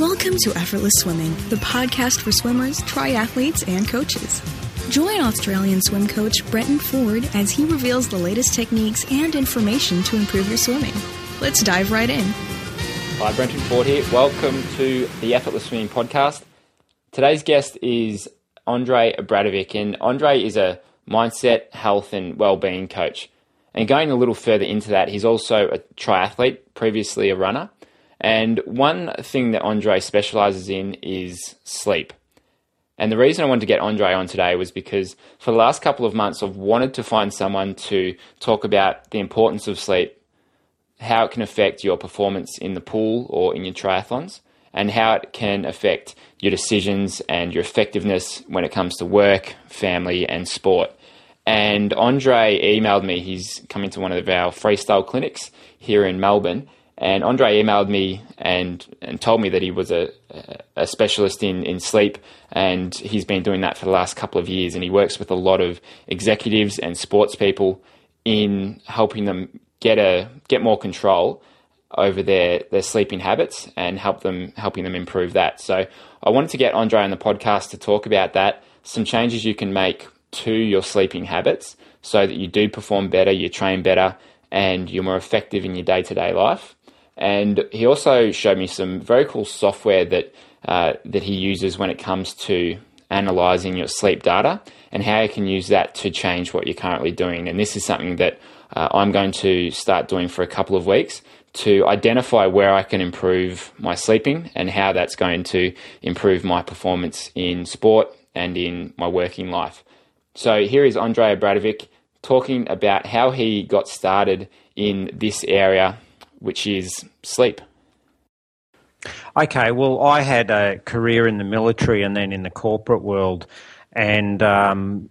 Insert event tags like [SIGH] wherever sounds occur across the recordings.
Welcome to Effortless Swimming, the podcast for swimmers, triathletes, and coaches. Join Australian swim coach Brenton Ford as he reveals the latest techniques and information to improve your swimming. Let's dive right in. Hi, Brenton Ford here. Welcome to the Effortless Swimming podcast. Today's guest is Andre Obradovic, and Andre is a mindset, health, and well-being coach. And going a little further into that, he's also a triathlete, previously a runner. And one thing that Andre specializes in is sleep. And the reason I wanted to get Andre on today was because for the last couple of months, I've wanted to find someone to talk about the importance of sleep, how it can affect your performance in the pool or in your triathlons, and how it can affect your decisions and your effectiveness when it comes to work, family, and sport. And Andre emailed me. He's coming to one of our freestyle clinics here in Melbourne and Andre emailed me and, and told me that he was a, a specialist in, in sleep, and he's been doing that for the last couple of years. And he works with a lot of executives and sports people in helping them get a get more control over their, their sleeping habits and help them helping them improve that. So I wanted to get Andre on the podcast to talk about that, some changes you can make to your sleeping habits so that you do perform better, you train better, and you're more effective in your day to day life. And he also showed me some very cool software that uh, that he uses when it comes to analyzing your sleep data and how you can use that to change what you're currently doing. And this is something that uh, I'm going to start doing for a couple of weeks to identify where I can improve my sleeping and how that's going to improve my performance in sport and in my working life. So here is Andre Obradovic talking about how he got started in this area which is sleep. Okay, well, I had a career in the military and then in the corporate world, and um,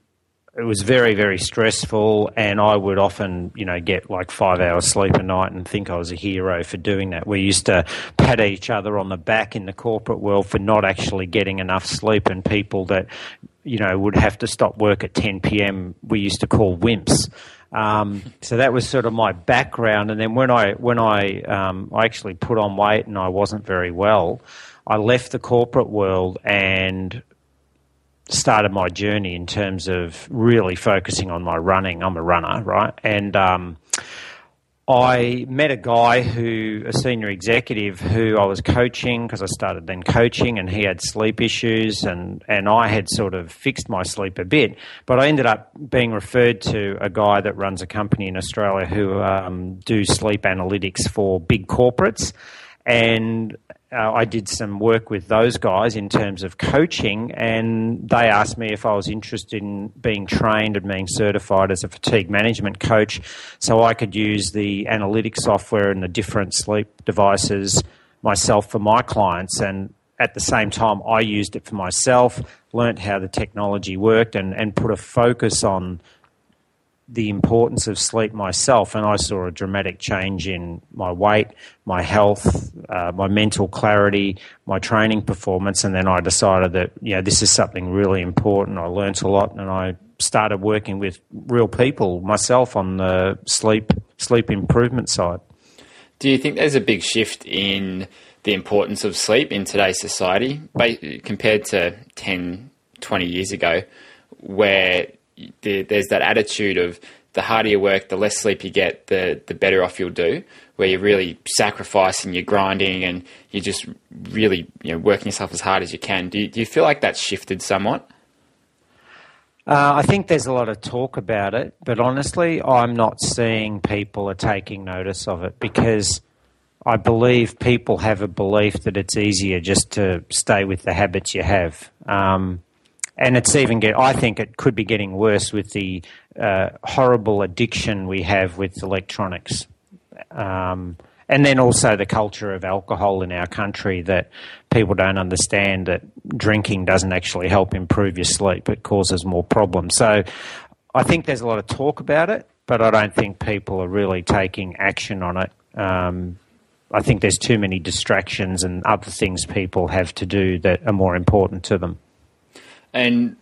it was very, very stressful. And I would often, you know, get like five hours sleep a night and think I was a hero for doing that. We used to pat each other on the back in the corporate world for not actually getting enough sleep, and people that, you know, would have to stop work at 10 p.m. We used to call wimps. Um, so that was sort of my background. And then when I when I um, I actually put on weight and I wasn't very well, I left the corporate world and started my journey in terms of really focusing on my running. I'm a runner, right? And um, I met a guy who, a senior executive who I was coaching because I started then coaching and he had sleep issues and, and I had sort of fixed my sleep a bit. But I ended up being referred to a guy that runs a company in Australia who um, do sleep analytics for big corporates. And uh, I did some work with those guys in terms of coaching, and they asked me if I was interested in being trained and being certified as a fatigue management coach so I could use the analytic software and the different sleep devices myself for my clients. And at the same time, I used it for myself, learnt how the technology worked, and, and put a focus on the importance of sleep myself, and I saw a dramatic change in my weight, my health, uh, my mental clarity, my training performance, and then I decided that you know this is something really important. I learnt a lot, and I started working with real people myself on the sleep sleep improvement side. Do you think there's a big shift in the importance of sleep in today's society compared to 10, 20 years ago, where the, there's that attitude of the harder you work, the less sleep you get, the the better off you'll do. Where you're really sacrificing, you're grinding, and you're just really you know working yourself as hard as you can. Do you, do you feel like that's shifted somewhat? Uh, I think there's a lot of talk about it, but honestly, I'm not seeing people are taking notice of it because I believe people have a belief that it's easier just to stay with the habits you have. Um, and it's even get. I think it could be getting worse with the uh, horrible addiction we have with electronics, um, and then also the culture of alcohol in our country that people don't understand that drinking doesn't actually help improve your sleep; it causes more problems. So, I think there's a lot of talk about it, but I don't think people are really taking action on it. Um, I think there's too many distractions and other things people have to do that are more important to them. And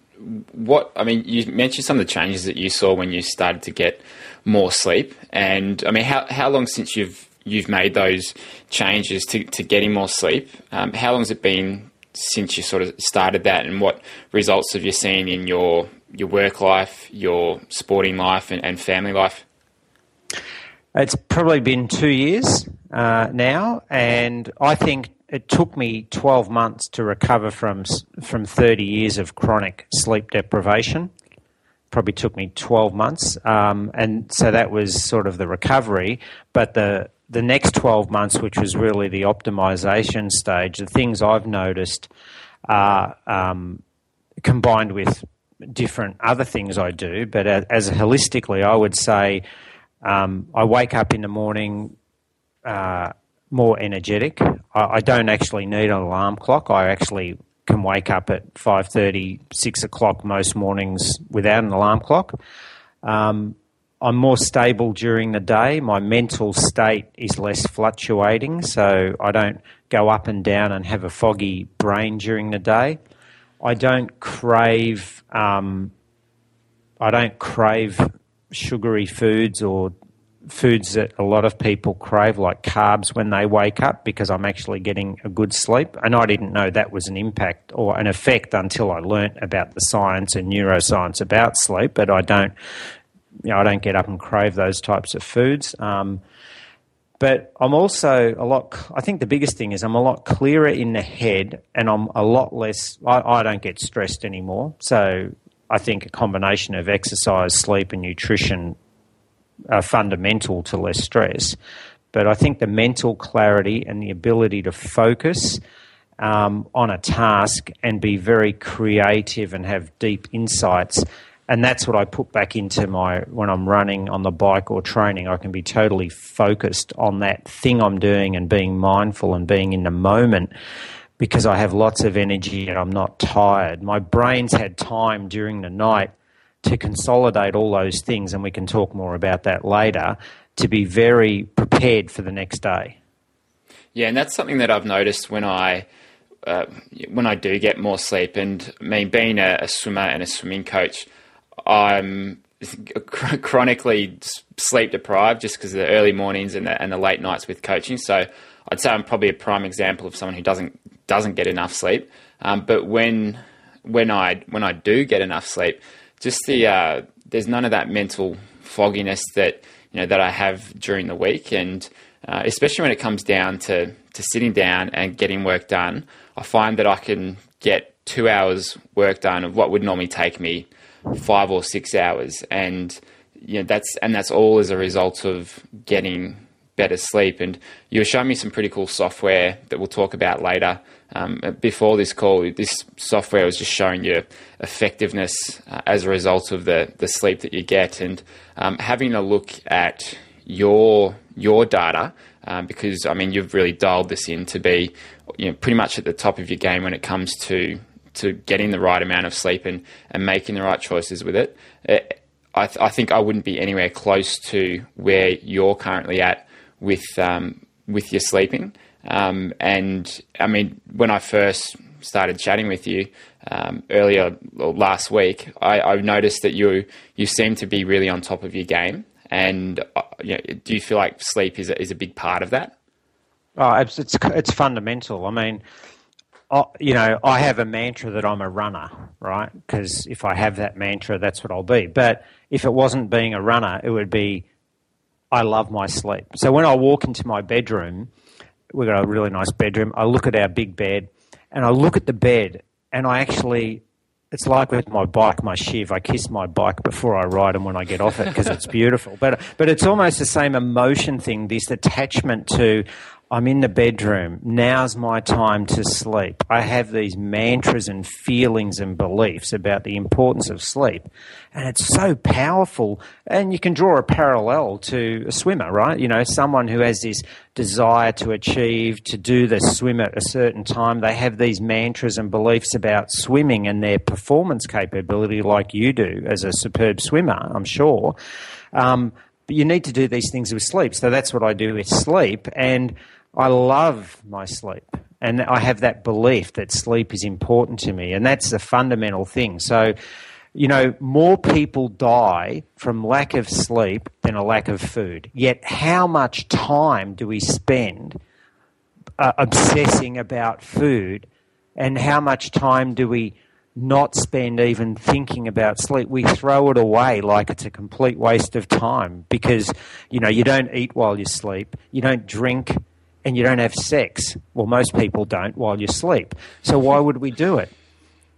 what I mean, you mentioned some of the changes that you saw when you started to get more sleep, and I mean, how how long since you've you've made those changes to, to getting more sleep. Um, how long has it been since you sort of started that, and what results have you seen in your your work life, your sporting life, and, and family life? It's probably been two years uh, now, and I think it took me 12 months to recover from from 30 years of chronic sleep deprivation. Probably took me 12 months, um, and so that was sort of the recovery. But the the next 12 months, which was really the optimization stage, the things I've noticed are um, combined with different other things I do. But as, holistically, I would say um, I wake up in the morning. Uh, more energetic. I, I, don't actually need an alarm clock. I actually can wake up at 5.30, 6 o'clock most mornings without an alarm clock. Um, I'm more stable during the day. My mental state is less fluctuating, so I don't go up and down and have a foggy brain during the day. I don't crave um, I don't crave sugary foods or foods that a lot of people crave, like carbs, when they wake up because I'm actually getting a good sleep. And I didn't know that was an impact or an effect until I learnt about the science and neuroscience about sleep. But I don't, you know, I don't get up and crave those types of foods. Um, but I'm also a lot. I think the biggest thing is I'm a lot clearer in the head, and I'm a lot less. I, I don't get stressed anymore. So I think a combination of exercise, sleep, and nutrition are fundamental to less stress. But I think the mental clarity and the ability to focus um, on a task and be very creative and have deep insights. And that's what I put back into my when I'm running on the bike or training. I can be totally focused on that thing I'm doing and being mindful and being in the moment because I have lots of energy and I'm not tired. My brain's had time during the night to consolidate all those things, and we can talk more about that later, to be very prepared for the next day. Yeah, and that's something that I've noticed when I uh, when I do get more sleep. And I mean, being a, a swimmer and a swimming coach, I'm [LAUGHS] chronically sleep deprived just because of the early mornings and the, and the late nights with coaching. So I'd say I'm probably a prime example of someone who doesn't doesn't get enough sleep. Um, but when when I when I do get enough sleep, just the uh, there's none of that mental fogginess that you know that I have during the week, and uh, especially when it comes down to to sitting down and getting work done, I find that I can get two hours work done of what would normally take me five or six hours, and you know that's and that's all as a result of getting better sleep. And you were showing me some pretty cool software that we'll talk about later um, before this call, this software was just showing you effectiveness uh, as a result of the, the sleep that you get, and um, having a look at your your data um, because I mean you've really dialed this in to be you know pretty much at the top of your game when it comes to to getting the right amount of sleep and, and making the right choices with it. it uh, I, th- I, think I wouldn't be anywhere close to where you're currently at with um, with your sleeping. Um, and I mean, when I first started chatting with you um, earlier last week, I, I, noticed that you you seem to be really on top of your game. And uh, you know, do you feel like sleep is a, is a big part of that? Oh, it's it's, it's fundamental. I mean, I, you know, I have a mantra that I'm a runner, right? Because if I have that mantra, that's what I'll be. But if it wasn't being a runner, it would be I love my sleep. So when I walk into my bedroom we've got a really nice bedroom. I look at our big bed and I look at the bed and I actually, it's like with my bike, my Shiv. I kiss my bike before I ride and when I get off it because it's beautiful. But, but it's almost the same emotion thing, this attachment to, I'm in the bedroom. Now's my time to sleep. I have these mantras and feelings and beliefs about the importance of sleep. And it's so powerful. And you can draw a parallel to a swimmer, right? You know, someone who has this desire to achieve, to do the swim at a certain time. They have these mantras and beliefs about swimming and their performance capability, like you do as a superb swimmer, I'm sure. Um, but you need to do these things with sleep. So that's what I do with sleep. And I love my sleep. And I have that belief that sleep is important to me. And that's a fundamental thing. So, you know, more people die from lack of sleep than a lack of food. Yet, how much time do we spend uh, obsessing about food, and how much time do we not spend even thinking about sleep? We throw it away like it's a complete waste of time because, you know, you don't eat while you sleep, you don't drink, and you don't have sex. Well, most people don't while you sleep. So, why would we do it?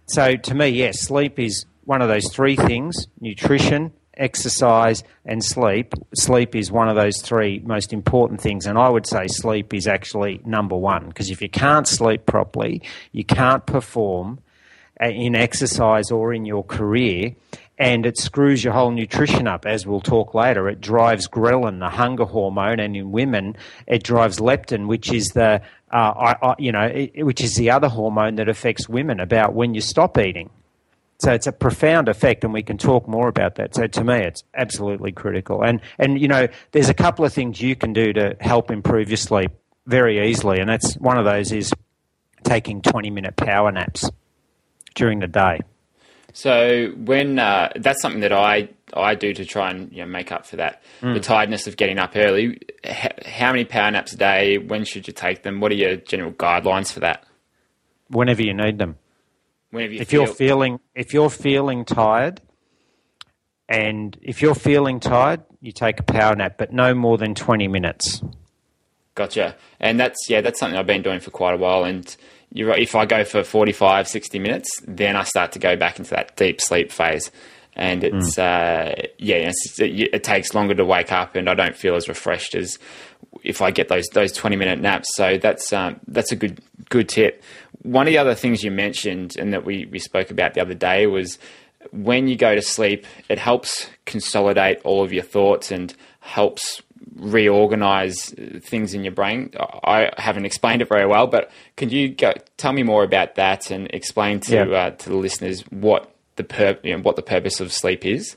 So, to me, yes, sleep is one of those three things nutrition, exercise, and sleep. Sleep is one of those three most important things. And I would say sleep is actually number one because if you can't sleep properly, you can't perform uh, in exercise or in your career. And it screws your whole nutrition up, as we'll talk later. It drives ghrelin, the hunger hormone, and in women, it drives leptin, which is the uh, I, I, you know, it, which is the other hormone that affects women about when you stop eating. So it's a profound effect, and we can talk more about that. So to me, it's absolutely critical. And and you know, there's a couple of things you can do to help improve your sleep very easily, and that's one of those is taking 20 minute power naps during the day. So when uh, that's something that I I do to try and you know, make up for that mm. the tiredness of getting up early. H- how many power naps a day? When should you take them? What are your general guidelines for that? Whenever you need them. Whenever you if feel... you're feeling if you're feeling tired, and if you're feeling tired, you take a power nap, but no more than twenty minutes. Gotcha. And that's yeah, that's something I've been doing for quite a while. And you're if I go for 45, 60 minutes, then I start to go back into that deep sleep phase. And it's mm. uh, yeah, it's, it, it takes longer to wake up, and I don't feel as refreshed as if I get those those 20 minute naps. So that's um, that's a good good tip. One of the other things you mentioned and that we, we spoke about the other day was when you go to sleep, it helps consolidate all of your thoughts and helps reorganize things in your brain. I haven't explained it very well, but can you go, tell me more about that and explain to yeah. uh, to the listeners what the pur- you know, what the purpose of sleep is?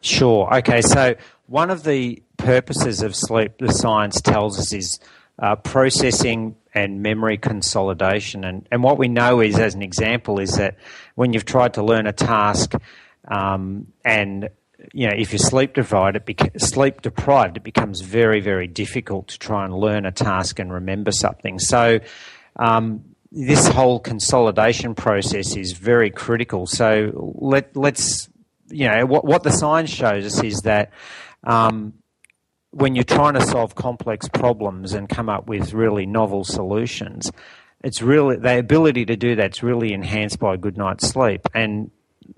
Sure. Okay. So one of the purposes of sleep, the science tells us, is uh, processing and memory consolidation. And, and what we know is, as an example, is that when you've tried to learn a task um, and you know, if you're sleep deprived, it beca- sleep deprived, it becomes very, very difficult to try and learn a task and remember something. So, um, this whole consolidation process is very critical. So, let let's you know what what the science shows us is that um, when you're trying to solve complex problems and come up with really novel solutions, it's really the ability to do that's really enhanced by a good night's sleep. And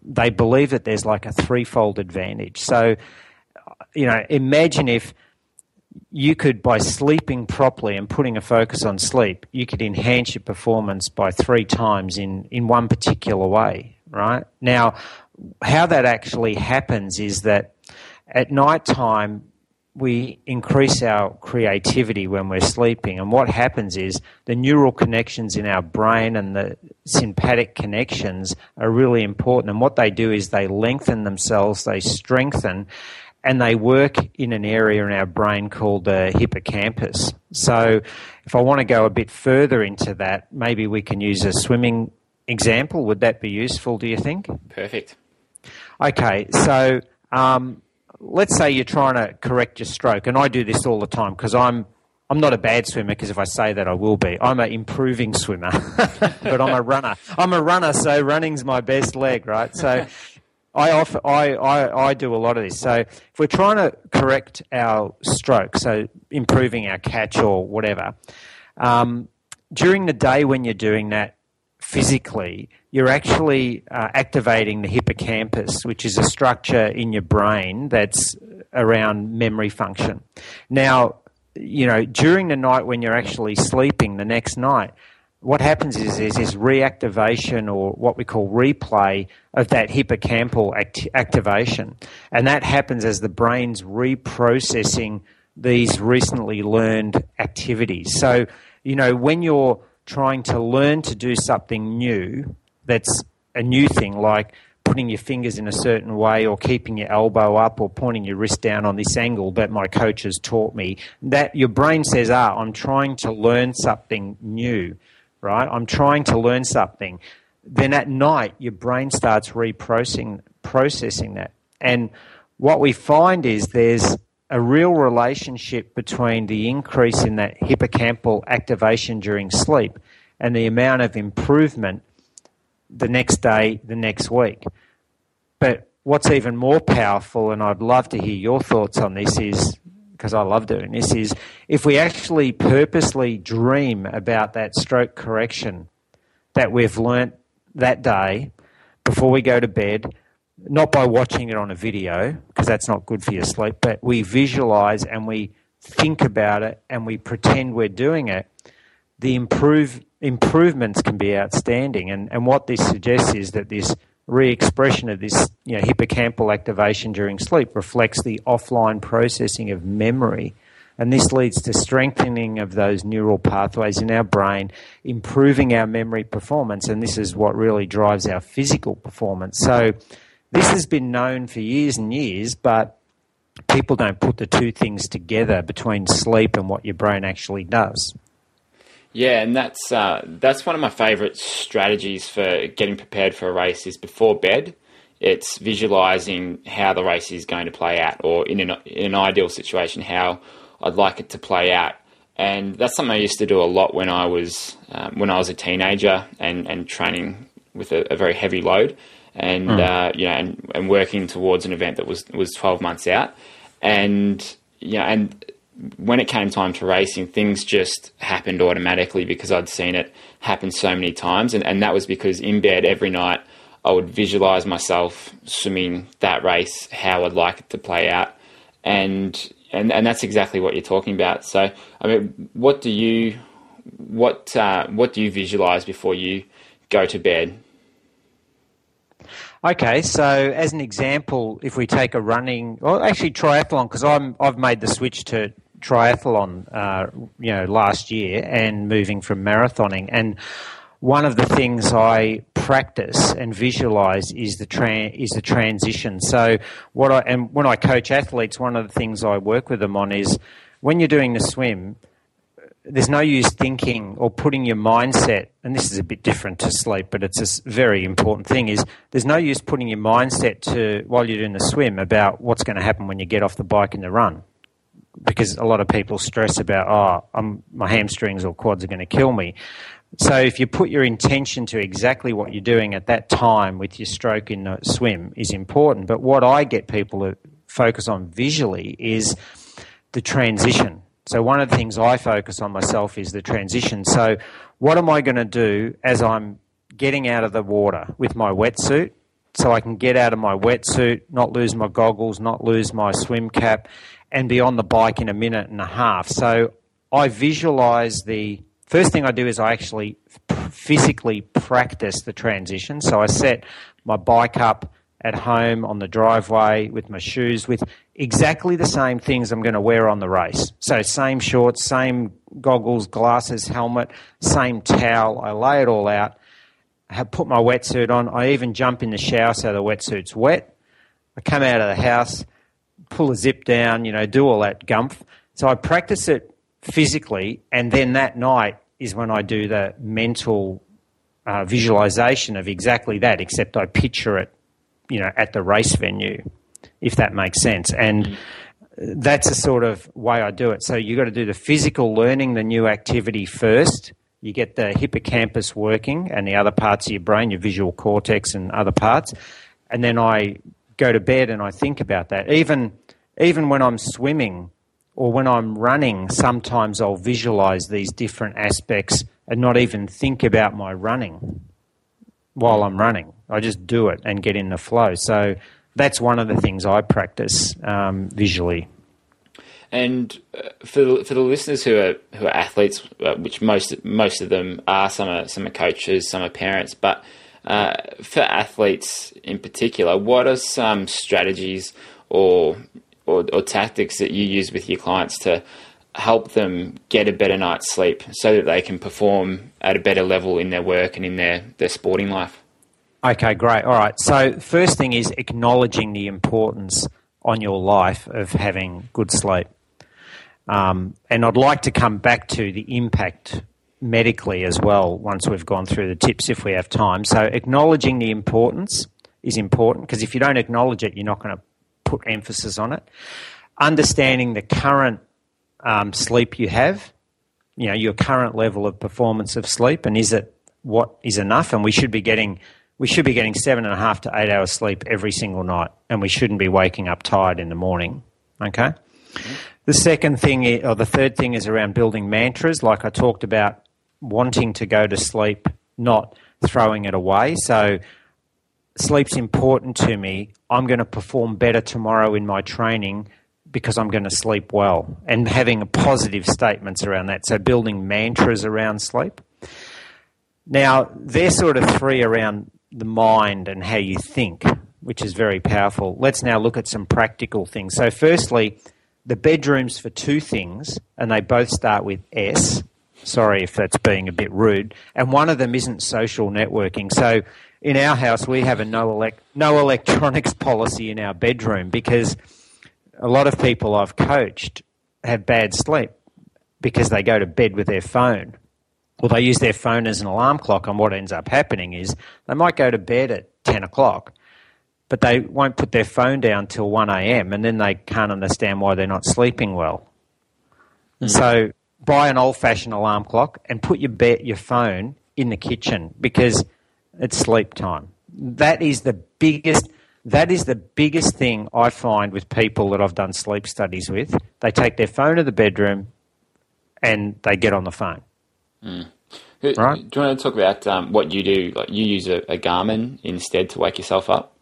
they believe that there's like a threefold advantage. So, you know, imagine if you could, by sleeping properly and putting a focus on sleep, you could enhance your performance by three times in, in one particular way, right? Now, how that actually happens is that at night time, we increase our creativity when we're sleeping. And what happens is the neural connections in our brain and the sympathetic connections are really important. And what they do is they lengthen themselves, they strengthen, and they work in an area in our brain called the hippocampus. So if I want to go a bit further into that, maybe we can use a swimming example. Would that be useful, do you think? Perfect. Okay, so. Um, let's say you're trying to correct your stroke, and I do this all the time because I'm I'm not a bad swimmer because if I say that I will be. I'm an improving swimmer, [LAUGHS] but I'm a runner. I'm a runner, so running's my best leg, right? So I offer, I, I, I do a lot of this. So if we're trying to correct our stroke, so improving our catch or whatever, um, during the day when you're doing that physically, you're actually uh, activating the hippocampus, which is a structure in your brain that's around memory function. Now, you know, during the night when you're actually sleeping the next night, what happens is this reactivation or what we call replay of that hippocampal act- activation. And that happens as the brain's reprocessing these recently learned activities. So, you know, when you're trying to learn to do something new, that's a new thing, like putting your fingers in a certain way or keeping your elbow up or pointing your wrist down on this angle that my coach has taught me, that your brain says, ah, I'm trying to learn something new, right? I'm trying to learn something. Then at night, your brain starts reprocessing processing that. And what we find is there's a real relationship between the increase in that hippocampal activation during sleep and the amount of improvement the next day, the next week. But what's even more powerful, and I'd love to hear your thoughts on this, is because I love doing this, is if we actually purposely dream about that stroke correction that we've learnt that day before we go to bed, not by watching it on a video, because that's not good for your sleep, but we visualize and we think about it and we pretend we're doing it, the improve, improvements can be outstanding. And, and what this suggests is that this re-expression of this you know, hippocampal activation during sleep reflects the offline processing of memory. And this leads to strengthening of those neural pathways in our brain, improving our memory performance, and this is what really drives our physical performance. So, this has been known for years and years, but people don't put the two things together between sleep and what your brain actually does. Yeah, and that's uh, that's one of my favourite strategies for getting prepared for a race is before bed. It's visualising how the race is going to play out, or in an, in an ideal situation, how I'd like it to play out. And that's something I used to do a lot when I was um, when I was a teenager and, and training with a, a very heavy load, and mm. uh, you know, and, and working towards an event that was was twelve months out, and you know, and when it came time to racing, things just happened automatically because I'd seen it happen so many times. And, and that was because in bed every night, I would visualize myself swimming that race, how I'd like it to play out. And, and, and that's exactly what you're talking about. So, I mean, what do you, what, uh, what do you visualize before you go to bed? Okay, so as an example, if we take a running, or actually triathlon, because I'm I've made the switch to triathlon, uh, you know, last year and moving from marathoning. And one of the things I practice and visualize is the tra- is the transition. So what I and when I coach athletes, one of the things I work with them on is when you're doing the swim. There's no use thinking or putting your mindset, and this is a bit different to sleep, but it's a very important thing. Is there's no use putting your mindset to while you're doing the swim about what's going to happen when you get off the bike in the run because a lot of people stress about, oh, I'm, my hamstrings or quads are going to kill me. So if you put your intention to exactly what you're doing at that time with your stroke in the swim is important. But what I get people to focus on visually is the transition. So one of the things I focus on myself is the transition. So what am I going to do as I'm getting out of the water with my wetsuit? So I can get out of my wetsuit, not lose my goggles, not lose my swim cap, and be on the bike in a minute and a half. So I visualize the first thing I do is I actually physically practice the transition. So I set my bike up at home on the driveway with my shoes with exactly the same things I'm going to wear on the race. So same shorts, same goggles, glasses, helmet, same towel. I lay it all out. I have put my wetsuit on. I even jump in the shower so the wetsuit's wet. I come out of the house pull a zip down, you know, do all that gumph. So I practice it physically, and then that night is when I do the mental uh, visualization of exactly that, except I picture it, you know, at the race venue, if that makes sense. And that's the sort of way I do it. So you've got to do the physical learning, the new activity first. You get the hippocampus working and the other parts of your brain, your visual cortex and other parts. And then I go to bed and I think about that. Even even when I'm swimming or when I'm running, sometimes I'll visualize these different aspects and not even think about my running while I'm running. I just do it and get in the flow. So that's one of the things I practice um, visually. And uh, for the, for the listeners who are who are athletes, uh, which most most of them are, some are some are coaches, some are parents, but uh, for athletes in particular, what are some strategies or, or, or tactics that you use with your clients to help them get a better night's sleep so that they can perform at a better level in their work and in their, their sporting life? Okay, great. All right. So, first thing is acknowledging the importance on your life of having good sleep. Um, and I'd like to come back to the impact medically as well once we've gone through the tips if we have time. So, acknowledging the importance is important because if you don't acknowledge it, you're not going to put emphasis on it. Understanding the current um, sleep you have, you know, your current level of performance of sleep, and is it what is enough? And we should be getting we should be getting seven and a half to eight hours sleep every single night, and we shouldn't be waking up tired in the morning. Okay. Mm-hmm. The second thing, or the third thing, is around building mantras, like I talked about, wanting to go to sleep, not throwing it away. So, sleep's important to me. I'm going to perform better tomorrow in my training because I'm going to sleep well, and having positive statements around that. So, building mantras around sleep. Now, they're sort of three around the mind and how you think, which is very powerful. Let's now look at some practical things. So, firstly, the bedrooms for two things, and they both start with S. Sorry if that's being a bit rude. And one of them isn't social networking. So, in our house, we have a no, elect- no electronics [LAUGHS] policy in our bedroom because a lot of people I've coached have bad sleep because they go to bed with their phone or they use their phone as an alarm clock, and what ends up happening is they might go to bed at 10 o'clock, but they won't put their phone down till 1 a.m., and then they can't understand why they're not sleeping well. Mm. So buy an old fashioned alarm clock and put your, be- your phone in the kitchen because it's sleep time. That is the biggest. That is the biggest thing I find with people that I've done sleep studies with. They take their phone to the bedroom and they get on the phone. Mm. Right. Do you want to talk about um, what you do? Like you use a, a, Garmin instead to wake yourself up.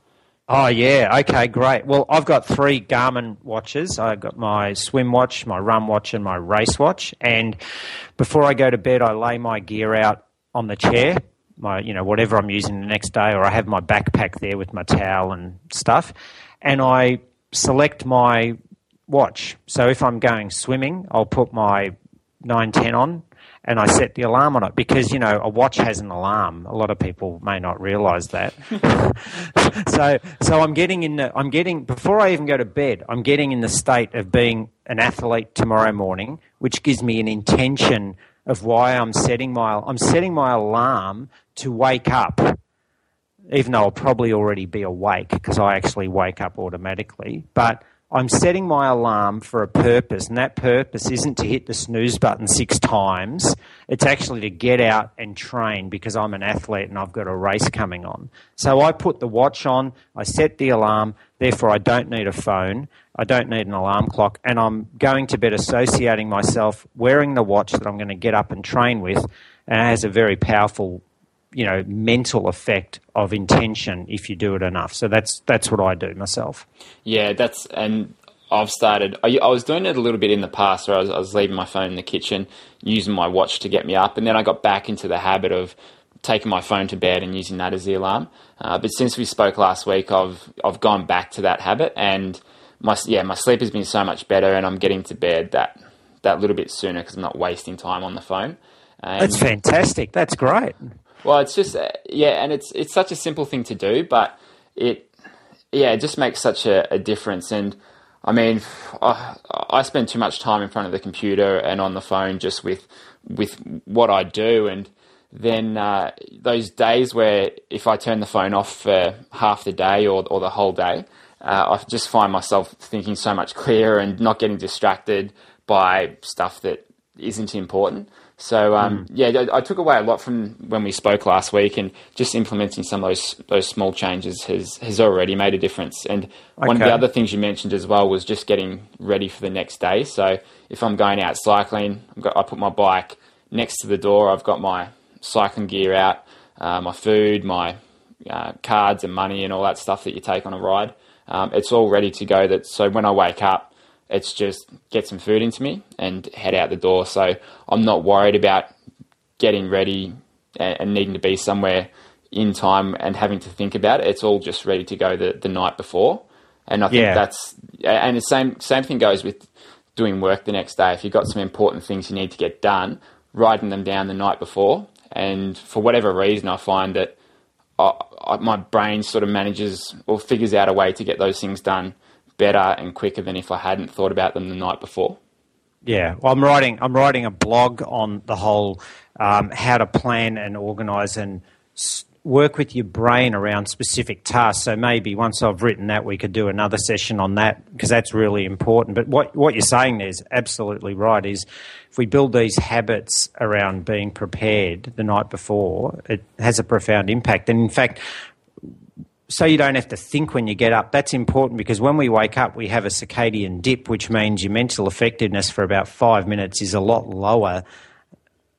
Oh yeah. Okay. Great. Well, I've got three Garmin watches. I've got my swim watch, my run watch, and my race watch. And before I go to bed, I lay my gear out on the chair. My, you know, whatever I'm using the next day, or I have my backpack there with my towel and stuff, and I select my watch. So if I'm going swimming, I'll put my 910 on and I set the alarm on it because you know a watch has an alarm. A lot of people may not realise that. [LAUGHS] so so I'm getting in the I'm getting before I even go to bed. I'm getting in the state of being an athlete tomorrow morning, which gives me an intention of why I'm setting my I'm setting my alarm to wake up. Even though I'll probably already be awake because I actually wake up automatically, but I'm setting my alarm for a purpose, and that purpose isn't to hit the snooze button six times. It's actually to get out and train because I'm an athlete and I've got a race coming on. So I put the watch on, I set the alarm, therefore I don't need a phone, I don't need an alarm clock, and I'm going to bed associating myself wearing the watch that I'm going to get up and train with, and it has a very powerful you know mental effect of intention if you do it enough. So that's that's what I do myself. Yeah, that's and I've started. I, I was doing it a little bit in the past, where I was, I was, leaving my phone in the kitchen, using my watch to get me up, and then I got back into the habit of taking my phone to bed and using that as the alarm. Uh, but since we spoke last week, I've I've gone back to that habit, and my yeah my sleep has been so much better, and I'm getting to bed that that little bit sooner because I'm not wasting time on the phone. And That's fantastic. That's great. Well, it's just uh, yeah, and it's it's such a simple thing to do, but it yeah, it just makes such a, a difference. And I mean, I, I spend too much time in front of the computer and on the phone just with with what I do, and then uh, those days where if I turn the phone off for half the day or or the whole day, uh, I just find myself thinking so much clearer and not getting distracted by stuff that isn't important. So um, mm. yeah, I, I, took away a lot from when we spoke last week, and just implementing some of those those small changes has has already made a difference. And okay. one of the other things you mentioned as well was just getting ready for the next day. So if I'm going out cycling, got, i put my bike next to the door. I've got my cycling gear out, uh, my food, my uh, cards and money, and all that stuff that you take on a ride. Um, it's all ready to go. That so when I wake up, it's just get some food into me and head out the door. So I'm not worried about getting ready and, and needing to be somewhere in time and having to think about it. It's all just ready to go the, the night before. And I think yeah. that's and the same same thing goes with doing work the next day. If you've got some important things you need to get done, writing them down the night before. And for whatever reason, I find that I, I, my brain sort of manages or figures out a way to get those things done better and quicker than if I hadn't thought about them the night before. Yeah, well, I'm writing. I'm writing a blog on the whole um, how to plan and organise and work with your brain around specific tasks. So maybe once I've written that, we could do another session on that because that's really important. But what, what you're saying there is absolutely right. Is if we build these habits around being prepared the night before, it has a profound impact. And in fact, so you don't have to think when you get up. That's important because when we wake up, we have a circadian dip, which means your mental effectiveness for about five minutes is a lot lower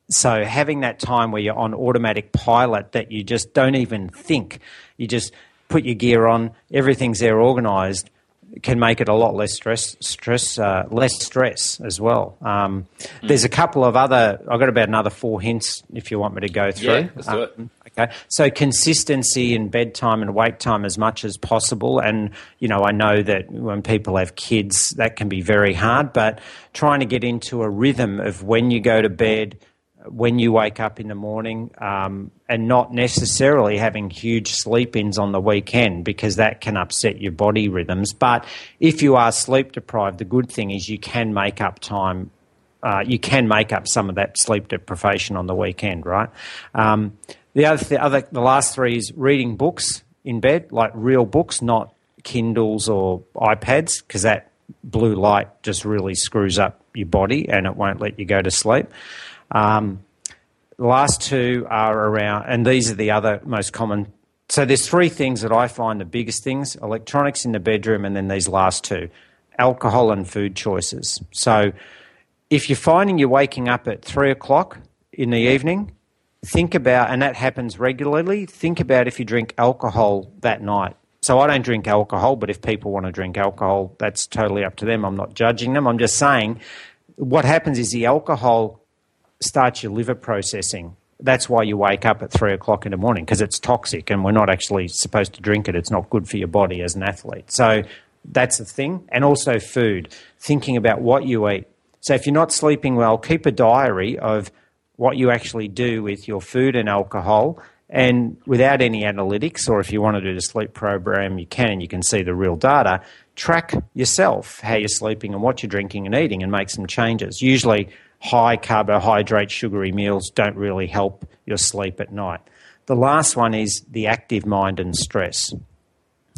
so having that time where you're on automatic pilot that you just don't even think, you just put your gear on, everything's there organised, can make it a lot less stress, stress, uh, less stress as well. Um, mm. There's a couple of other. I've got about another four hints if you want me to go through. Yeah, let's do it. Um, okay, so consistency in bedtime and wake time as much as possible. And you know, I know that when people have kids, that can be very hard. But trying to get into a rhythm of when you go to bed when you wake up in the morning um, and not necessarily having huge sleep ins on the weekend because that can upset your body rhythms. But if you are sleep deprived, the good thing is you can make up time. Uh, you can make up some of that sleep deprivation on the weekend, right? Um, the other, the other, the last three is reading books in bed, like real books, not Kindles or iPads, because that blue light just really screws up your body and it won't let you go to sleep. Um, the last two are around, and these are the other most common. So there's three things that I find the biggest things: electronics in the bedroom, and then these last two, alcohol and food choices. So if you're finding you're waking up at three o'clock in the evening, think about, and that happens regularly. Think about if you drink alcohol that night. So I don't drink alcohol, but if people want to drink alcohol, that's totally up to them. I'm not judging them. I'm just saying what happens is the alcohol starts your liver processing. That's why you wake up at three o'clock in the morning because it's toxic and we're not actually supposed to drink it. It's not good for your body as an athlete. So that's the thing. And also food, thinking about what you eat. So if you're not sleeping well, keep a diary of what you actually do with your food and alcohol. And without any analytics, or if you want to do the sleep program, you can, you can see the real data. Track yourself how you're sleeping and what you're drinking and eating, and make some changes. Usually, high carbohydrate, sugary meals don't really help your sleep at night. The last one is the active mind and stress.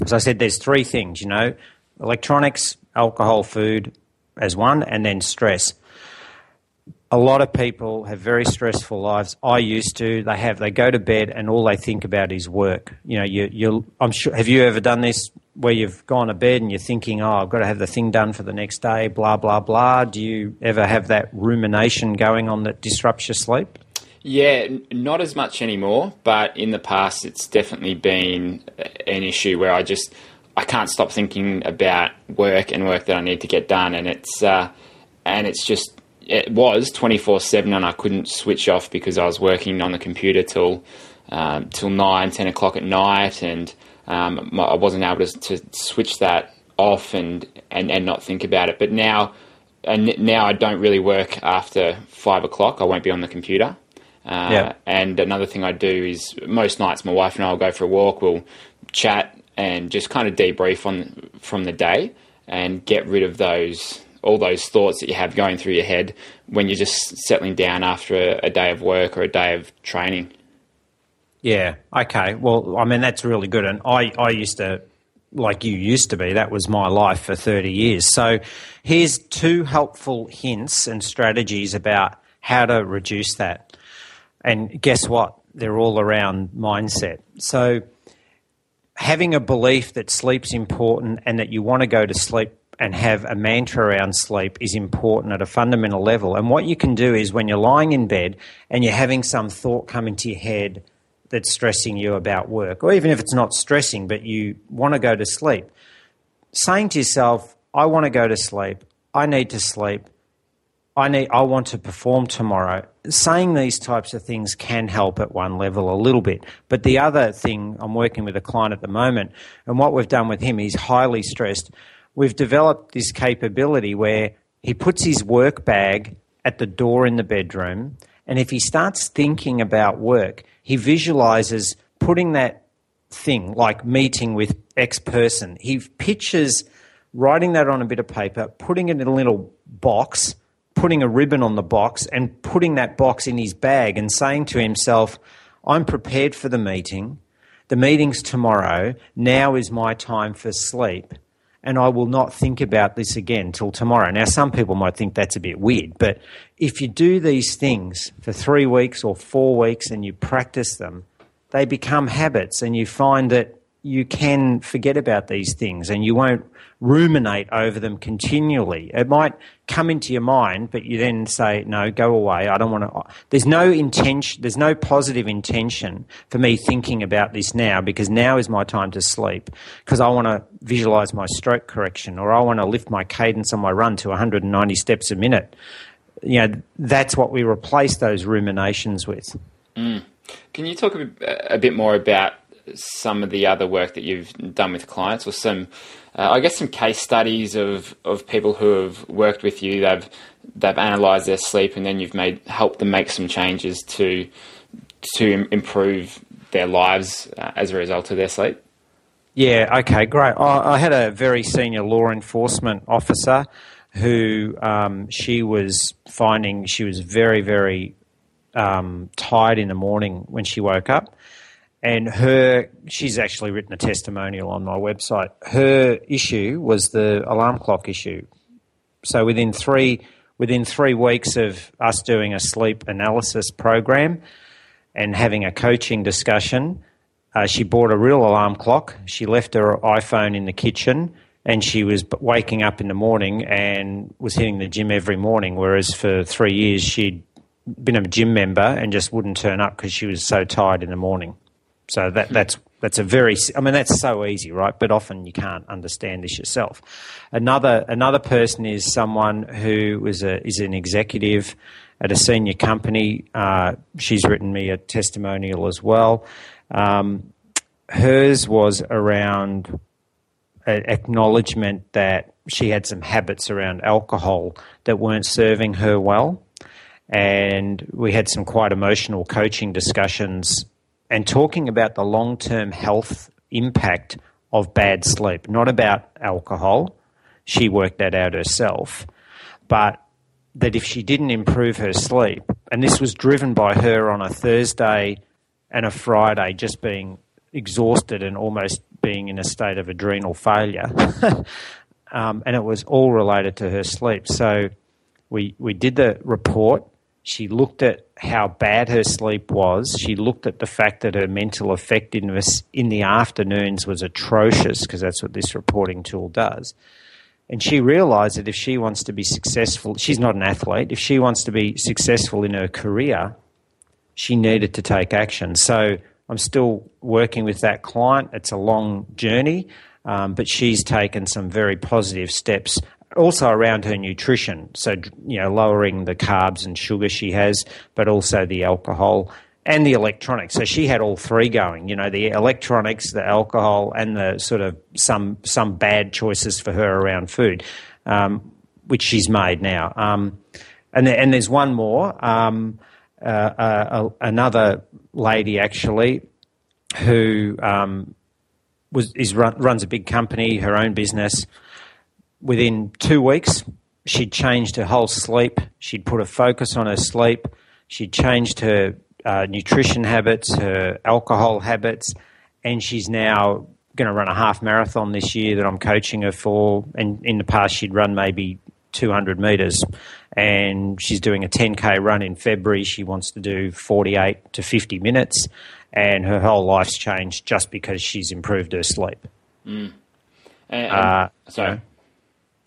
As I said, there's three things, you know, electronics, alcohol, food as one, and then stress. A lot of people have very stressful lives. I used to. They have. They go to bed and all they think about is work. You know, you, you. I'm sure. Have you ever done this? where you've gone to bed and you're thinking, oh, I've got to have the thing done for the next day, blah, blah, blah. Do you ever have that rumination going on that disrupts your sleep? Yeah, not as much anymore, but in the past it's definitely been an issue where I just I can't stop thinking about work and work that I need to get done, and it's uh, and it's just it was twenty four seven, and I couldn't switch off because I was working on the computer till um, till nine, ten o'clock at night, and um, I wasn't able to, to, switch that off and, and, and not think about it. But now, and now I don't really work after five o'clock. I won't be on the computer. Uh, yeah. And another thing I do is most nights my wife and I will go for a walk. We'll chat and just kind of debrief on from the day and get rid of those all those thoughts that you have going through your head when you're just settling down after a, a day of work or a day of training. Yeah. Okay. Well, I mean that's really good, and I I used to like you used to be. That was my life for thirty years. So here's two helpful hints and strategies about how to reduce that. And guess what? They're all around mindset. So having a belief that sleep's important and that you want to go to sleep and have a mantra around sleep is important at a fundamental level. And what you can do is when you're lying in bed and you're having some thought come into your head that's stressing you about work, or even if it's not stressing, but you want to go to sleep, saying to yourself, I want to go to sleep, I need to sleep, I need I want to perform tomorrow. Saying these types of things can help at one level a little bit. But the other thing, I'm working with a client at the moment, and what we've done with him, he's highly stressed. We've developed this capability where he puts his work bag at the door in the bedroom, and if he starts thinking about work, he visualizes putting that thing, like meeting with X person, he pictures writing that on a bit of paper, putting it in a little box, putting a ribbon on the box, and putting that box in his bag and saying to himself, I'm prepared for the meeting. The meeting's tomorrow. Now is my time for sleep. And I will not think about this again till tomorrow. Now, some people might think that's a bit weird, but if you do these things for three weeks or four weeks and you practice them, they become habits and you find that you can forget about these things and you won't ruminate over them continually. It might come into your mind, but you then say, no, go away. I don't want to. There's no intention, there's no positive intention for me thinking about this now because now is my time to sleep because I want to visualize my stroke correction or I want to lift my cadence on my run to 190 steps a minute. You know, that's what we replace those ruminations with. Mm. Can you talk a bit more about some of the other work that you've done with clients, or some, uh, I guess, some case studies of, of people who have worked with you. They've they've analysed their sleep, and then you've made helped them make some changes to to improve their lives uh, as a result of their sleep. Yeah. Okay. Great. I, I had a very senior law enforcement officer who um, she was finding she was very very um, tired in the morning when she woke up and her she's actually written a testimonial on my website. Her issue was the alarm clock issue. So within three within three weeks of us doing a sleep analysis program and having a coaching discussion uh, she bought a real alarm clock. She left her iphone in the kitchen and she was waking up in the morning and was hitting the gym every morning whereas for three years she'd been a gym member and just wouldn't turn up because she was so tired in the morning so that that's that's a very I mean that's so easy, right? But often you can't understand this yourself. Another another person is someone who was a is an executive at a senior company. Uh, she's written me a testimonial as well. Um, hers was around acknowledgement that she had some habits around alcohol that weren't serving her well. And we had some quite emotional coaching discussions and talking about the long term health impact of bad sleep, not about alcohol. She worked that out herself. But that if she didn't improve her sleep, and this was driven by her on a Thursday and a Friday just being exhausted and almost being in a state of adrenal failure. [LAUGHS] um, and it was all related to her sleep. So we, we did the report she looked at how bad her sleep was. She looked at the fact that her mental effectiveness in the afternoons was atrocious, because that's what this reporting tool does. And she realized that if she wants to be successful, she's not an athlete, if she wants to be successful in her career, she needed to take action. So I'm still working with that client. It's a long journey, um, but she's taken some very positive steps also around her nutrition. So, you know, lowering the carbs and sugar she has, but also the alcohol and the electronics. So she had all three going, you know, the electronics, the alcohol, and the sort of some some bad choices for her around food, um, which she's made now. Um, and and there's one more, um, uh, uh, another lady actually, who um, was is run, runs a big company, her own business within two weeks, she'd changed her whole sleep. She'd put a focus on her sleep. She'd changed her uh, nutrition habits, her alcohol habits, and she's now going to run a half marathon this year that I'm coaching her for. And in the past, she'd run maybe 200 metres, and she's doing a 10k run in February. She wants to do 48 to 50 minutes, and her whole life's changed just because she's improved her sleep. Mm. And, and, uh, sorry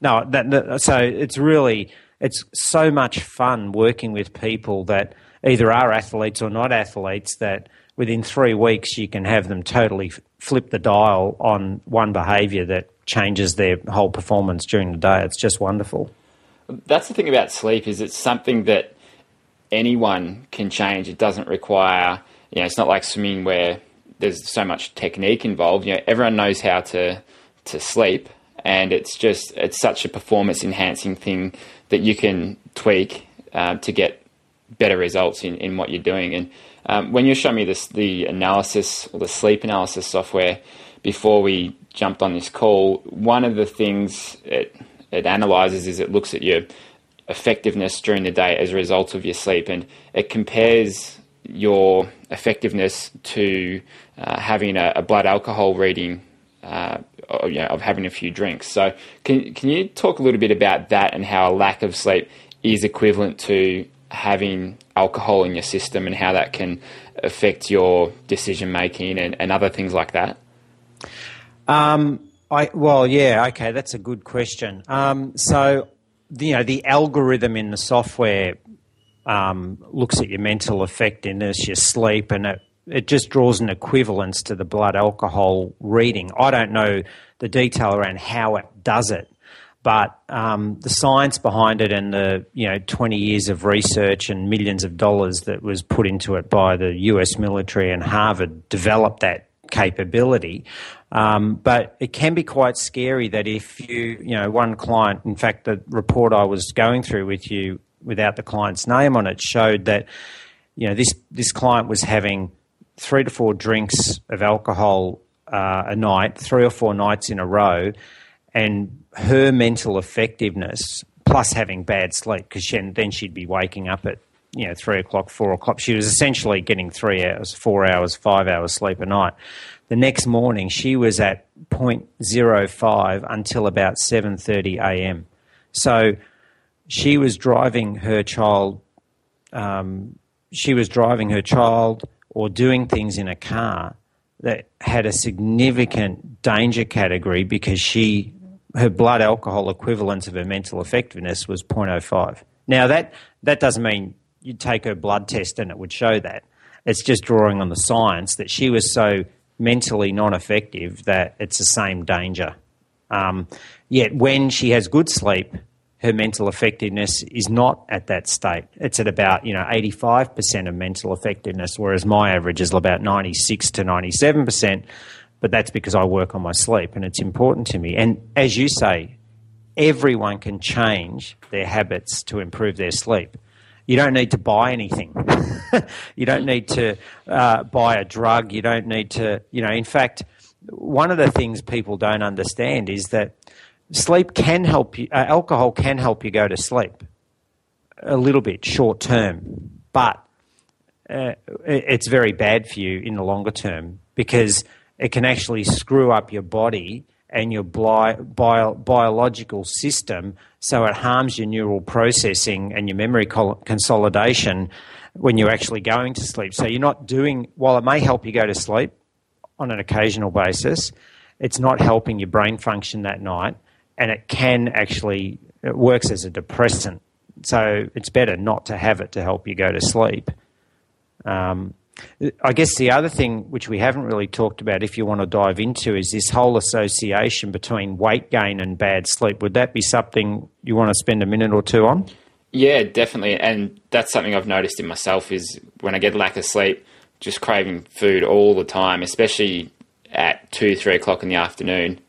no, that, that, so it's really it's so much fun working with people that either are athletes or not athletes that within three weeks you can have them totally flip the dial on one behaviour that changes their whole performance during the day. It's just wonderful. That's the thing about sleep is it's something that anyone can change. It doesn't require you know it's not like swimming where there's so much technique involved. You know everyone knows how to to sleep and it's just it's such a performance enhancing thing that you can tweak uh, to get better results in, in what you're doing. And um, when you showed me this the analysis or the sleep analysis software before we jumped on this call, one of the things it it analyzes is it looks at your effectiveness during the day as a result of your sleep, and it compares your effectiveness to uh, having a, a, blood alcohol reading uh, you know, of having a few drinks. So, can, can you talk a little bit about that and how a lack of sleep is equivalent to having alcohol in your system and how that can affect your decision making and, and other things like that? Um, I, well, yeah, okay, that's a good question. Um, so, you know, the algorithm in the software um, looks at your mental effectiveness, your sleep, and it, it just draws an equivalence to the blood alcohol reading. I don't know the detail around how it does it, but um, the science behind it and the you know 20 years of research and millions of dollars that was put into it by the U.S. military and Harvard developed that capability. Um, but it can be quite scary that if you, you know, one client, in fact, the report I was going through with you without the client's name on it showed that, you know, this, this client was having three to four drinks of alcohol uh, a night, three or four nights in a row, and her mental effectiveness, plus having bad sleep, because then she'd be waking up at you know three o'clock, four o'clock. She was essentially getting three hours, four hours, five hours sleep a night. The next morning, she was at 0.05 until about 7:30 a.m. So she was driving her child. Um, she was driving her child or doing things in a car that had a significant danger category because she her blood alcohol equivalence of her mental effectiveness was 0.05. Now that that doesn't mean you'd take her blood test and it would show that. It's just drawing on the science that she was so mentally non effective that it's the same danger. Um, yet when she has good sleep, her mental effectiveness is not at that state. It's at about you know 85% of mental effectiveness, whereas my average is about 96 to 97%. But that's because I work on my sleep and it's important to me. And as you say, everyone can change their habits to improve their sleep. You don't need to buy anything. [LAUGHS] you don't need to uh, buy a drug. You don't need to, you know, in fact, one of the things people don't understand is that sleep can help you, uh, alcohol can help you go to sleep a little bit short term, but uh, it's very bad for you in the longer term because it can actually screw up your body and your bio, bio, biological system so it harms your neural processing and your memory consolidation when you're actually going to sleep. So you're not doing, while it may help you go to sleep on an occasional basis, it's not helping your brain function that night and it can actually, it works as a depressant. So it's better not to have it to help you go to sleep. Um, I guess the other thing which we haven't really talked about, if you want to dive into, is this whole association between weight gain and bad sleep. Would that be something you want to spend a minute or two on? Yeah, definitely. And that's something I've noticed in myself is when I get lack of sleep, just craving food all the time, especially at two, three o'clock in the afternoon,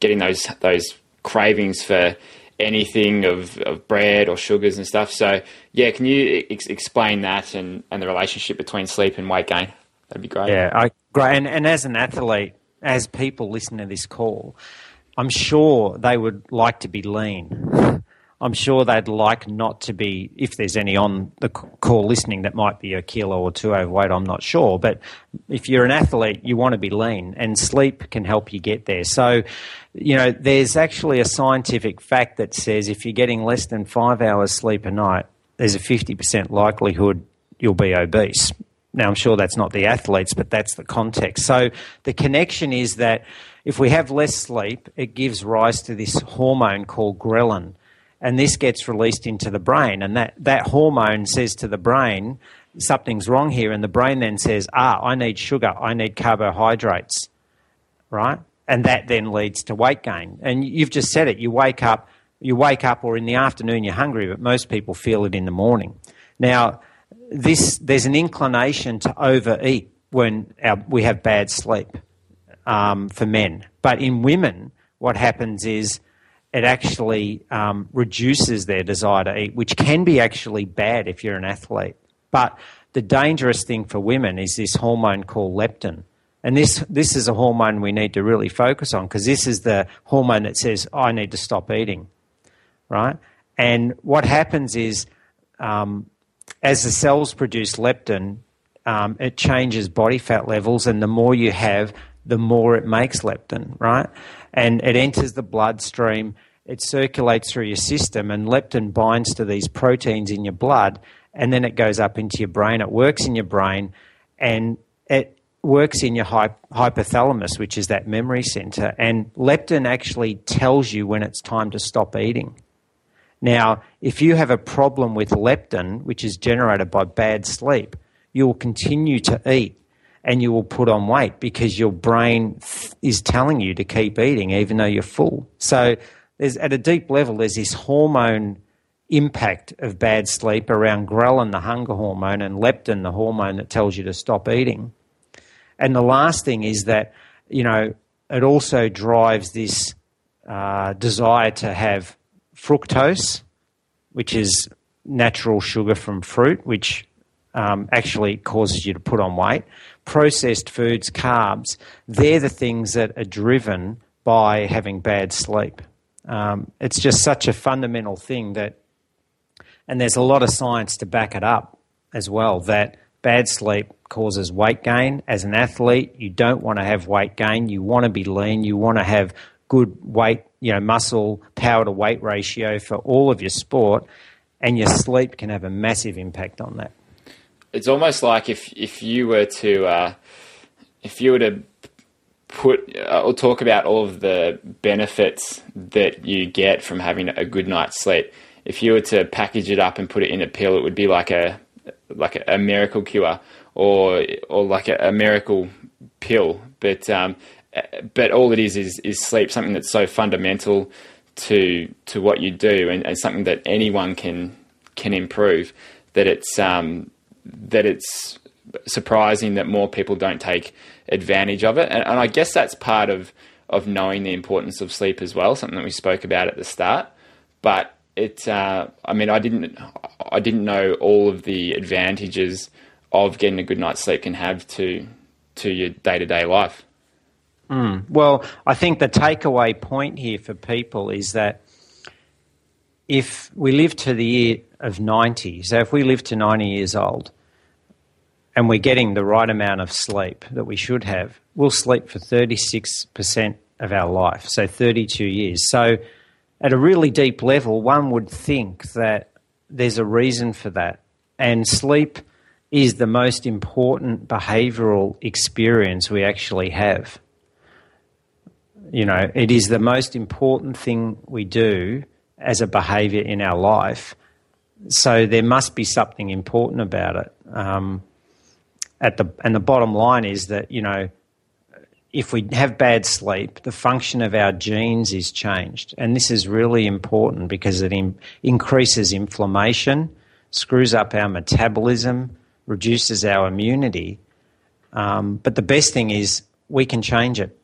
getting those those cravings for anything of, of bread or sugars and stuff. So, yeah, can you ex- explain that and, and the relationship between sleep and weight gain? That'd be great. Yeah, I, great. And, and as an athlete, as people listen to this call, I'm sure they would like to be lean. I'm sure they'd like not to be, if there's any on the call listening that might be a kilo or two overweight, I'm not sure. But if you're an athlete, you want to be lean, and sleep can help you get there. So, you know, there's actually a scientific fact that says if you're getting less than five hours sleep a night, there's a 50% likelihood you'll be obese. Now, I'm sure that's not the athletes, but that's the context. So the connection is that if we have less sleep, it gives rise to this hormone called ghrelin and this gets released into the brain. And that, that hormone says to the brain, something's wrong here. And the brain then says, ah, I need sugar, I need carbohydrates, right? And that then leads to weight gain. And you've just said it. You wake up, you wake up, or in the afternoon you're hungry, but most people feel it in the morning. Now, this there's an inclination to overeat when our, we have bad sleep um, for men, but in women, what happens is it actually um, reduces their desire to eat, which can be actually bad if you're an athlete. But the dangerous thing for women is this hormone called leptin. And this, this is a hormone we need to really focus on because this is the hormone that says, I need to stop eating, right? And what happens is, um, as the cells produce leptin, um, it changes body fat levels, and the more you have, the more it makes leptin, right? And it enters the bloodstream, it circulates through your system, and leptin binds to these proteins in your blood, and then it goes up into your brain. It works in your brain, and works in your hypothalamus, which is that memory center. And leptin actually tells you when it's time to stop eating. Now, if you have a problem with leptin, which is generated by bad sleep, you will continue to eat and you will put on weight because your brain is telling you to keep eating even though you're full. So, at a deep level, there's this hormone impact of bad sleep around ghrelin, the hunger hormone, and leptin, the hormone that tells you to stop eating. And the last thing is that, you know, it also drives this uh, desire to have fructose, which is natural sugar from fruit, which um, actually causes you to put on weight. Processed foods, carbs, they're the things that are driven by having bad sleep. Um, it's just such a fundamental thing that, and there's a lot of science to back it up as well, that bad sleep causes weight gain. As an athlete, you don't want to have weight gain. You want to be lean. You want to have good weight, you know, muscle power to weight ratio for all of your sport, and your sleep can have a massive impact on that. It's almost like if if you were to uh, if you were to put uh, or talk about all of the benefits that you get from having a good night's sleep. If you were to package it up and put it in a pill, it would be like a like a, a miracle cure or or like a, a miracle pill. But um, but all it is is is sleep, something that's so fundamental to to what you do, and, and something that anyone can can improve. That it's um, that it's surprising that more people don't take advantage of it, and, and I guess that's part of of knowing the importance of sleep as well. Something that we spoke about at the start, but it. Uh, I mean, I didn't I didn't know all of the advantages of getting a good night's sleep can have to to your day to day life. Mm. Well, I think the takeaway point here for people is that if we live to the year of 90, so if we live to 90 years old and we're getting the right amount of sleep that we should have, we'll sleep for 36% of our life, so 32 years. So, at a really deep level, one would think that there's a reason for that. And sleep is the most important behavioral experience we actually have. You know, it is the most important thing we do as a behavior in our life. So there must be something important about it. Um, at the and the bottom line is that you know, if we have bad sleep, the function of our genes is changed, and this is really important because it in, increases inflammation, screws up our metabolism, reduces our immunity. Um, but the best thing is we can change it.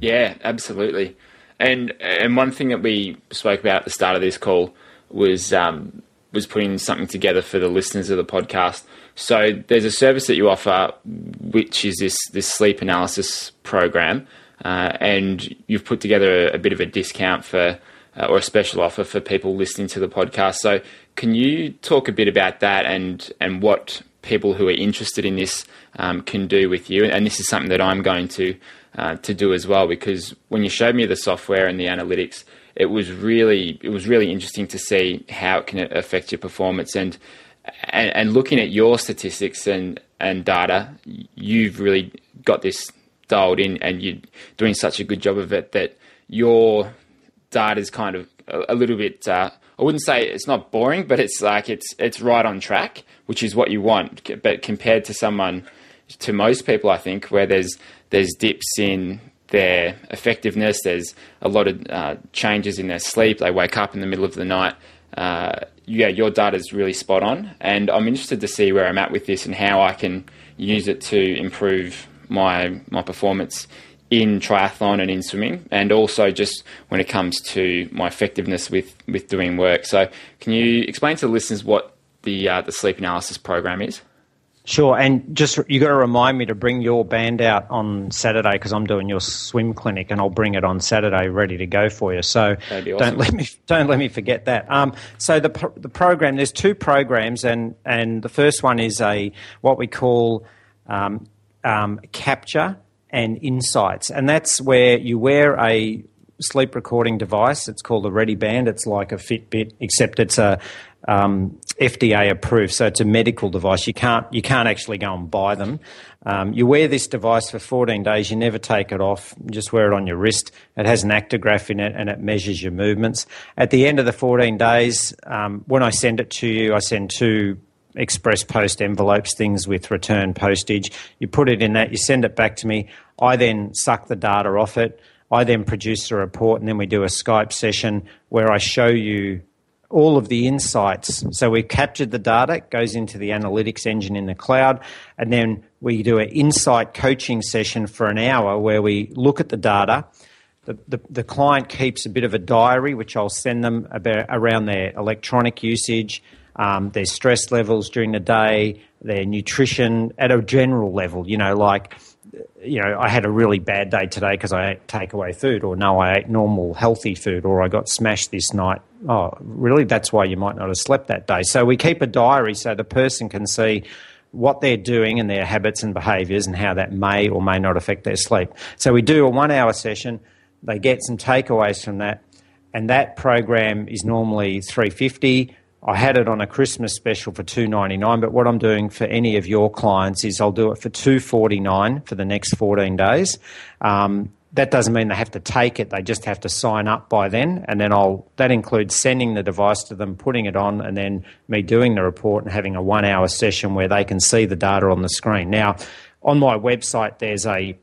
Yeah, absolutely. And and one thing that we spoke about at the start of this call was um, was putting something together for the listeners of the podcast. So there's a service that you offer, which is this this sleep analysis program, uh, and you've put together a, a, bit of a discount for uh, or a special offer for people listening to the podcast. So can you talk a bit about that and and what people who are interested in this um, can do with you? And this is something that I'm going to uh, to do as well because when you showed me the software and the analytics, it was really it was really interesting to see how it can affect your performance and and, and looking at your statistics and and data, you've really got this dialed in and you're doing such a good job of it that your data is kind of a, a little bit. Uh, I wouldn't say it's not boring, but it's like it's it's right on track, which is what you want. But compared to someone, to most people, I think where there's there's dips in their effectiveness. There's a lot of uh, changes in their sleep. They wake up in the middle of the night. Uh, yeah, your data is really spot on, and I'm interested to see where I'm at with this and how I can use it to improve my my performance in triathlon and in swimming, and also just when it comes to my effectiveness with with doing work. So, can you explain to the listeners what the uh, the sleep analysis program is? Sure, and just you got to remind me to bring your band out on Saturday because I'm doing your swim clinic, and I'll bring it on Saturday ready to go for you. So awesome. don't let me don't let me forget that. Um, so the the program there's two programs, and and the first one is a what we call um, um, capture and insights, and that's where you wear a sleep recording device. It's called a ReadiBand. It's like a Fitbit, except it's a um, FDA approved, so it's a medical device. You can't you can't actually go and buy them. Um, you wear this device for 14 days. You never take it off. You just wear it on your wrist. It has an actigraph in it, and it measures your movements. At the end of the 14 days, um, when I send it to you, I send two express post envelopes, things with return postage. You put it in that. You send it back to me. I then suck the data off it. I then produce a report, and then we do a Skype session where I show you all of the insights. So we've captured the data, it goes into the analytics engine in the cloud, and then we do an insight coaching session for an hour where we look at the data. The, the, the client keeps a bit of a diary, which I'll send them about, around their electronic usage, um, their stress levels during the day, their nutrition at a general level, you know, like you know, I had a really bad day today because I ate takeaway food, or no, I ate normal healthy food, or I got smashed this night. Oh, really? That's why you might not have slept that day. So we keep a diary so the person can see what they're doing and their habits and behaviours and how that may or may not affect their sleep. So we do a one hour session. They get some takeaways from that, and that program is normally 350 I had it on a Christmas special for two ninety nine, but what I'm doing for any of your clients is I'll do it for two forty nine for the next fourteen days. Um, that doesn't mean they have to take it; they just have to sign up by then, and then I'll. That includes sending the device to them, putting it on, and then me doing the report and having a one hour session where they can see the data on the screen. Now, on my website, there's a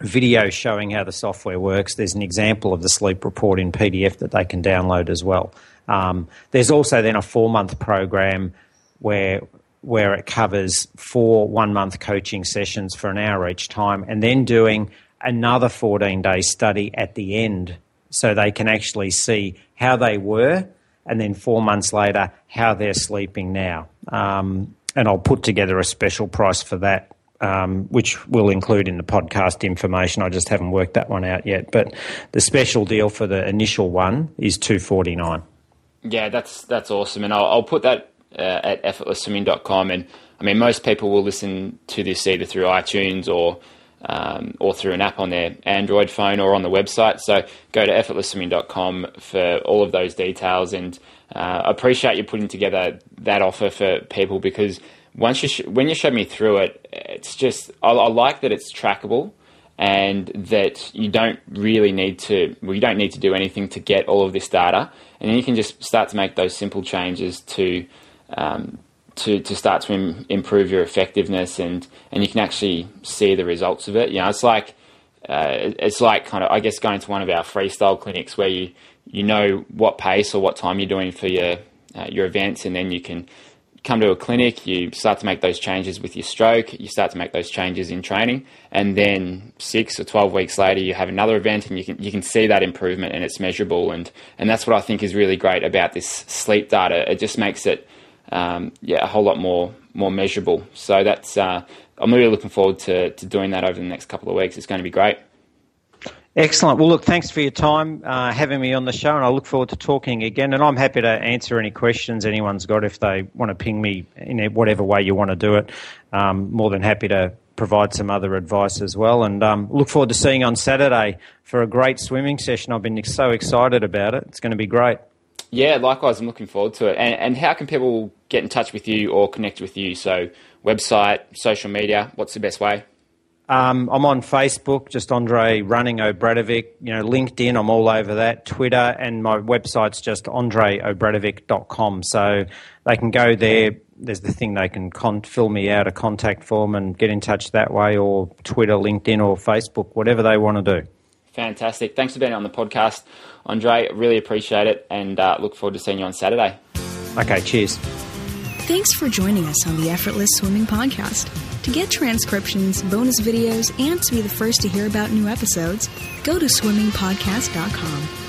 video showing how the software works. There's an example of the sleep report in PDF that they can download as well. Um, there's also then a four month program where where it covers four one month coaching sessions for an hour each time, and then doing another 14 day study at the end so they can actually see how they were and then four months later how they're sleeping now. Um, and I'll put together a special price for that. Um, which will include in the podcast information. I just haven't worked that one out yet. But the special deal for the initial one is two forty nine. Yeah, that's that's awesome, and I'll, I'll put that uh, at effortlessswimming.com. And I mean, most people will listen to this either through iTunes or um, or through an app on their Android phone or on the website. So go to effortlessswimming.com for all of those details. And uh, appreciate you putting together that offer for people because once you sh- when you showed me through it, it's just I, I like that it's trackable and that you don't really need to well, you don't need to do anything to get all of this data, and then you can just start to make those simple changes to um, to to start to Im- improve your effectiveness, and and you can actually see the results of it. You know, it's like uh, it's like kind of I guess going to one of our freestyle clinics where you you know what pace or what time you're doing for your uh, your events, and then you can come to a clinic, you start to make those changes with your stroke, you start to make those changes in training, and then six or twelve weeks later, you have another event, and you can you can see that improvement, and it's measurable, and and that's what I think is really great about this sleep data. It just makes it um, yeah a whole lot more more measurable. So that's uh, I'm really looking forward to to doing that over the next couple of weeks. It's going to be great. Excellent. Well, look, thanks for your time uh, having me on the show, and I look forward to talking again. And I'm happy to answer any questions anyone's got if they want to ping me in whatever way you want to do it. Um, more than happy to provide some other advice as well. And um, look forward to seeing on Saturday for a great swimming session. I've been so excited about it. It's going to be great. Yeah, likewise. I'm looking forward to it. And, and how can people get in touch with you or connect with you? So, website, social media, what's the best way? Um, I'm on Facebook, just Andre Running Obradovic. You know, LinkedIn, I'm all over that. Twitter, and my website's just andreobradovic.com. So they can go there. There's the thing they can con- fill me out a contact form and get in touch that way, or Twitter, LinkedIn, or Facebook, whatever they want to do. Fantastic. Thanks for being on the podcast, Andre. Really appreciate it, and uh, look forward to seeing you on Saturday. Okay, cheers. Thanks for joining us on the Effortless Swimming Podcast. To get transcriptions, bonus videos, and to be the first to hear about new episodes, go to swimmingpodcast.com.